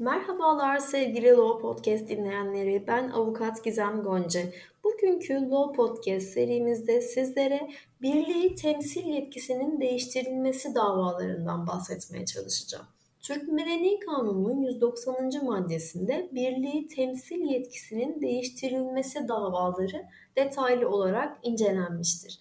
Merhabalar sevgili Law Podcast dinleyenleri. Ben avukat Gizem Gonca. Bugünkü Law Podcast serimizde sizlere birliği temsil yetkisinin değiştirilmesi davalarından bahsetmeye çalışacağım. Türk Medeni Kanunu'nun 190. maddesinde birliği temsil yetkisinin değiştirilmesi davaları detaylı olarak incelenmiştir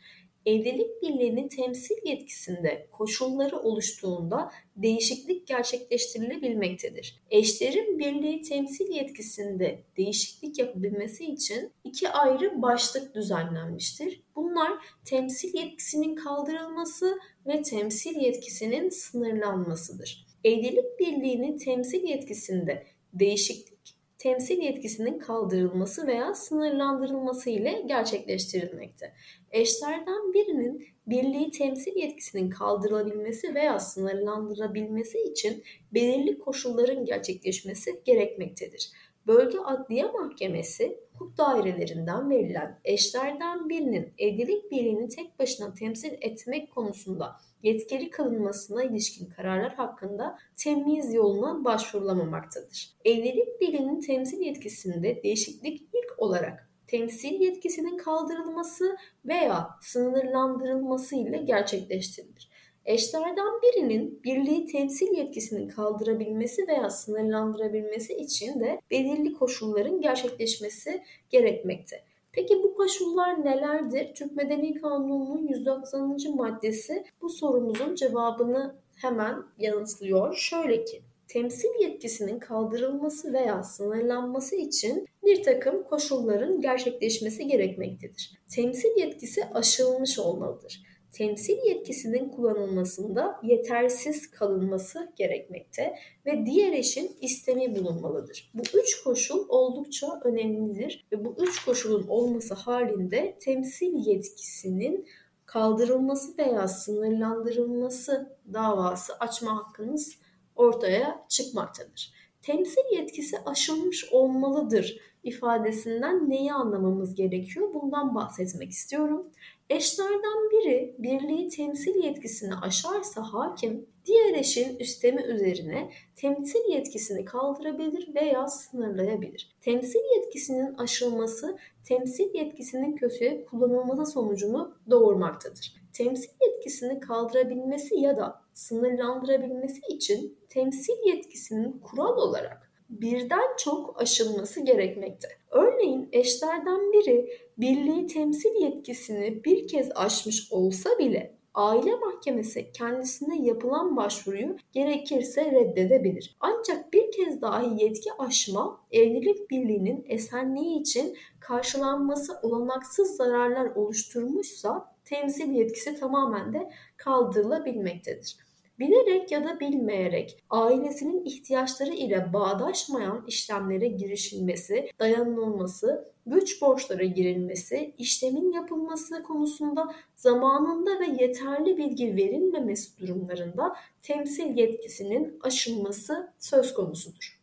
evlilik birliğinin temsil yetkisinde koşulları oluştuğunda değişiklik gerçekleştirilebilmektedir. Eşlerin birliği temsil yetkisinde değişiklik yapabilmesi için iki ayrı başlık düzenlenmiştir. Bunlar temsil yetkisinin kaldırılması ve temsil yetkisinin sınırlanmasıdır. Evlilik birliğinin temsil yetkisinde değişiklik temsil yetkisinin kaldırılması veya sınırlandırılması ile gerçekleştirilmekte. Eşlerden birinin birliği temsil yetkisinin kaldırılabilmesi veya sınırlandırılabilmesi için belirli koşulların gerçekleşmesi gerekmektedir. Bölge Adliye Mahkemesi hukuk dairelerinden verilen eşlerden birinin evlilik birliğini tek başına temsil etmek konusunda yetkili kılınmasına ilişkin kararlar hakkında temiz yoluna başvurulamamaktadır. Evlilik birliğinin temsil yetkisinde değişiklik ilk olarak temsil yetkisinin kaldırılması veya sınırlandırılması ile gerçekleştirilir. Eşlerden birinin birliği temsil yetkisinin kaldırabilmesi veya sınırlandırabilmesi için de belirli koşulların gerçekleşmesi gerekmekte. Peki bu koşullar nelerdir? Türk Medeni Kanunu'nun 190. maddesi bu sorumuzun cevabını hemen yanıtlıyor. Şöyle ki, temsil yetkisinin kaldırılması veya sınırlanması için bir takım koşulların gerçekleşmesi gerekmektedir. Temsil yetkisi aşılmış olmalıdır temsil yetkisinin kullanılmasında yetersiz kalınması gerekmekte ve diğer eşin istemi bulunmalıdır. Bu üç koşul oldukça önemlidir ve bu üç koşulun olması halinde temsil yetkisinin kaldırılması veya sınırlandırılması davası açma hakkınız ortaya çıkmaktadır. Temsil yetkisi aşılmış olmalıdır ifadesinden neyi anlamamız gerekiyor? Bundan bahsetmek istiyorum. Eşlerden biri birliği temsil yetkisini aşarsa hakim, diğer eşin üstemi üzerine temsil yetkisini kaldırabilir veya sınırlayabilir. Temsil yetkisinin aşılması, temsil yetkisinin kötüye kullanılması sonucunu doğurmaktadır. Temsil yetkisini kaldırabilmesi ya da sınırlandırabilmesi için temsil yetkisinin kural olarak birden çok aşılması gerekmekte. Örneğin eşlerden biri birliği temsil yetkisini bir kez aşmış olsa bile aile mahkemesi kendisine yapılan başvuruyu gerekirse reddedebilir. Ancak bir kez dahi yetki aşma evlilik birliğinin esenliği için karşılanması olanaksız zararlar oluşturmuşsa temsil yetkisi tamamen de kaldırılabilmektedir bilerek ya da bilmeyerek ailesinin ihtiyaçları ile bağdaşmayan işlemlere girişilmesi, dayanılması, güç borçlara girilmesi, işlemin yapılması konusunda zamanında ve yeterli bilgi verilmemesi durumlarında temsil yetkisinin aşılması söz konusudur.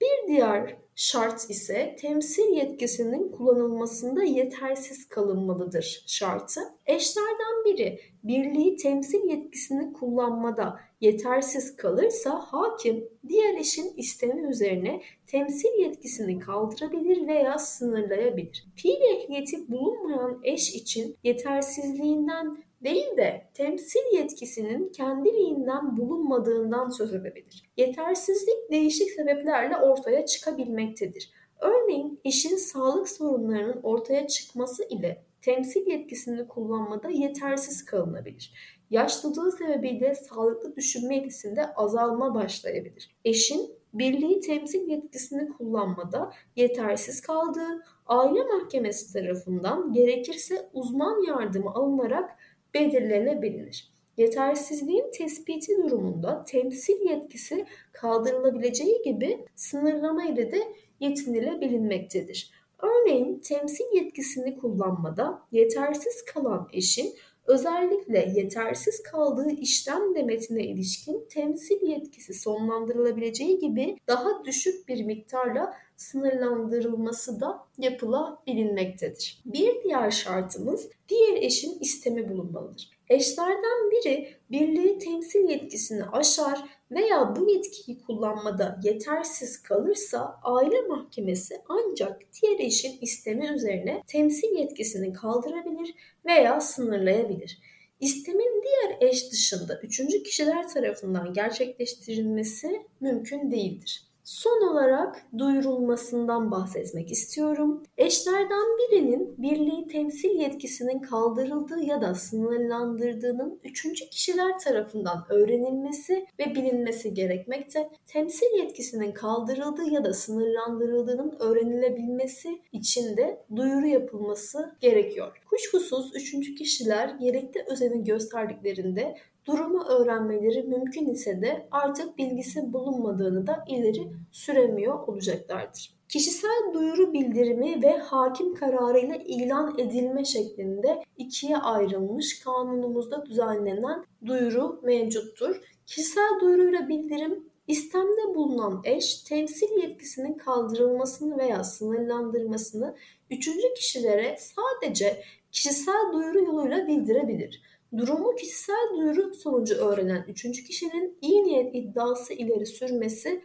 Bir diğer şart ise temsil yetkisinin kullanılmasında yetersiz kalınmalıdır şartı. Eşlerden biri birliği temsil yetkisini kullanmada yetersiz kalırsa hakim diğer eşin istemi üzerine temsil yetkisini kaldırabilir veya sınırlayabilir. Fiil ehliyeti bulunmayan eş için yetersizliğinden değil de temsil yetkisinin kendiliğinden bulunmadığından söz edebilir. Yetersizlik değişik sebeplerle ortaya çıkabilmektedir. Örneğin eşin sağlık sorunlarının ortaya çıkması ile temsil yetkisini kullanmada yetersiz kalınabilir. Yaşlılığı sebebiyle sağlıklı düşünme yetisinde azalma başlayabilir. Eşin birliği temsil yetkisini kullanmada yetersiz kaldığı, aile mahkemesi tarafından gerekirse uzman yardımı alınarak belirlenebilir. Yetersizliğin tespiti durumunda temsil yetkisi kaldırılabileceği gibi sınırlama ile de yetinilebilinmektedir. Örneğin temsil yetkisini kullanmada yetersiz kalan eşin özellikle yetersiz kaldığı işlem demetine ilişkin temsil yetkisi sonlandırılabileceği gibi daha düşük bir miktarla sınırlandırılması da yapılabilinmektedir. Bir diğer şartımız diğer eşin istemi bulunmalıdır. Eşlerden biri birliği temsil yetkisini aşar veya bu yetkiyi kullanmada yetersiz kalırsa aile mahkemesi ancak diğer eşin istemi üzerine temsil yetkisini kaldırabilir veya sınırlayabilir. İstemin diğer eş dışında üçüncü kişiler tarafından gerçekleştirilmesi mümkün değildir. Son olarak duyurulmasından bahsetmek istiyorum. Eşlerden birinin birliği temsil yetkisinin kaldırıldığı ya da sınırlandırdığının üçüncü kişiler tarafından öğrenilmesi ve bilinmesi gerekmekte. Temsil yetkisinin kaldırıldığı ya da sınırlandırıldığının öğrenilebilmesi için de duyuru yapılması gerekiyor. Kuşkusuz üçüncü kişiler gerekli özeni gösterdiklerinde durumu öğrenmeleri mümkün ise de artık bilgisi bulunmadığını da ileri süremiyor olacaklardır. Kişisel duyuru bildirimi ve hakim kararıyla ilan edilme şeklinde ikiye ayrılmış kanunumuzda düzenlenen duyuru mevcuttur. Kişisel duyuruyla bildirim İstemde bulunan eş temsil yetkisinin kaldırılmasını veya sınırlandırmasını üçüncü kişilere sadece kişisel duyuru yoluyla bildirebilir. Durumu kişisel duyuru sonucu öğrenen üçüncü kişinin iyi niyet iddiası ileri sürmesi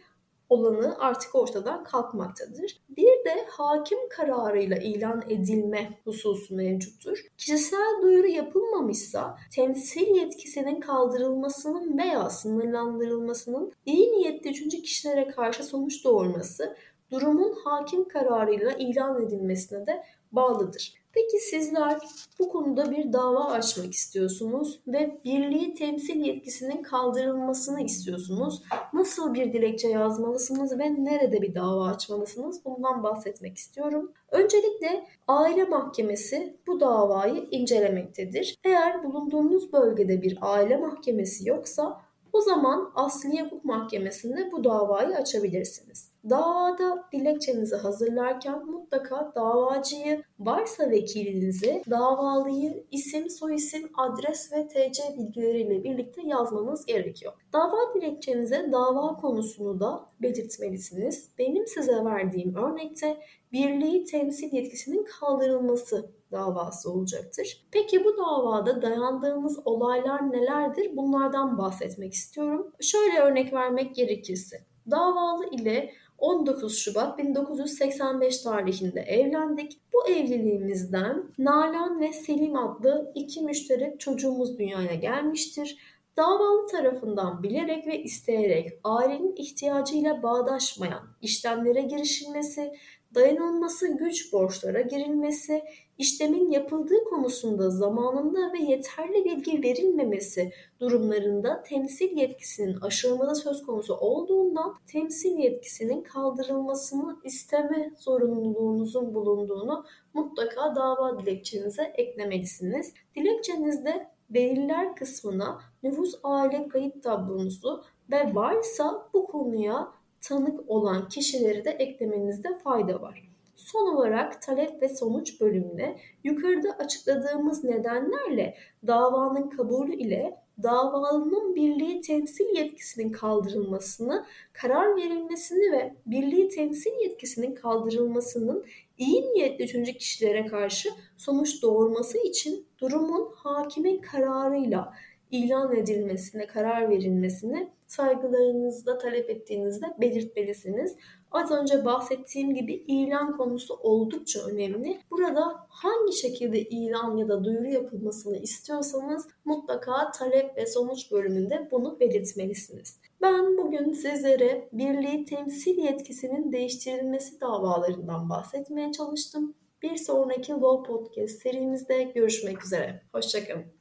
olanı artık ortadan kalkmaktadır. Bir de hakim kararıyla ilan edilme hususu mevcuttur. Kişisel duyuru yapılmamışsa temsil yetkisinin kaldırılmasının veya sınırlandırılmasının iyi niyetli üçüncü kişilere karşı sonuç doğurması durumun hakim kararıyla ilan edilmesine de bağlıdır. Peki sizler bu konuda bir dava açmak istiyorsunuz ve birliği temsil yetkisinin kaldırılmasını istiyorsunuz. Nasıl bir dilekçe yazmalısınız ve nerede bir dava açmalısınız? Bundan bahsetmek istiyorum. Öncelikle aile mahkemesi bu davayı incelemektedir. Eğer bulunduğunuz bölgede bir aile mahkemesi yoksa o zaman Asliye Hukuk Mahkemesi'nde bu davayı açabilirsiniz. Davada dilekçenizi hazırlarken mutlaka davacıyı, varsa vekilinizi, davalıyı isim, soyisim, adres ve TC bilgileriyle birlikte yazmanız gerekiyor. Dava dilekçenize dava konusunu da belirtmelisiniz. Benim size verdiğim örnekte birliği temsil yetkisinin kaldırılması davası olacaktır. Peki bu davada dayandığımız olaylar nelerdir? Bunlardan bahsetmek istiyorum. Şöyle örnek vermek gerekirse. Davalı ile 19 Şubat 1985 tarihinde evlendik. Bu evliliğimizden Nalan ve Selim adlı iki müşterek çocuğumuz dünyaya gelmiştir. Davalı tarafından bilerek ve isteyerek ailenin ihtiyacıyla bağdaşmayan işlemlere girişilmesi, dayanılması güç borçlara girilmesi, işlemin yapıldığı konusunda zamanında ve yeterli bilgi verilmemesi durumlarında temsil yetkisinin aşılması söz konusu olduğundan temsil yetkisinin kaldırılmasını isteme zorunluluğunuzun bulunduğunu mutlaka dava dilekçenize eklemelisiniz. Dilekçenizde deliller kısmına nüfus aile kayıt tablonuzu ve varsa bu konuya tanık olan kişileri de eklemenizde fayda var. Son olarak talep ve sonuç bölümüne yukarıda açıkladığımız nedenlerle davanın kabulü ile davalının birliği temsil yetkisinin kaldırılmasını, karar verilmesini ve birliği temsil yetkisinin kaldırılmasının iyi niyetli üçüncü kişilere karşı sonuç doğurması için durumun hakimin kararıyla ilan edilmesine, karar verilmesini saygılarınızda talep ettiğinizde belirtmelisiniz. Az önce bahsettiğim gibi ilan konusu oldukça önemli. Burada hangi şekilde ilan ya da duyuru yapılmasını istiyorsanız mutlaka talep ve sonuç bölümünde bunu belirtmelisiniz. Ben bugün sizlere birliği temsil yetkisinin değiştirilmesi davalarından bahsetmeye çalıştım. Bir sonraki Law Podcast serimizde görüşmek üzere. Hoşçakalın.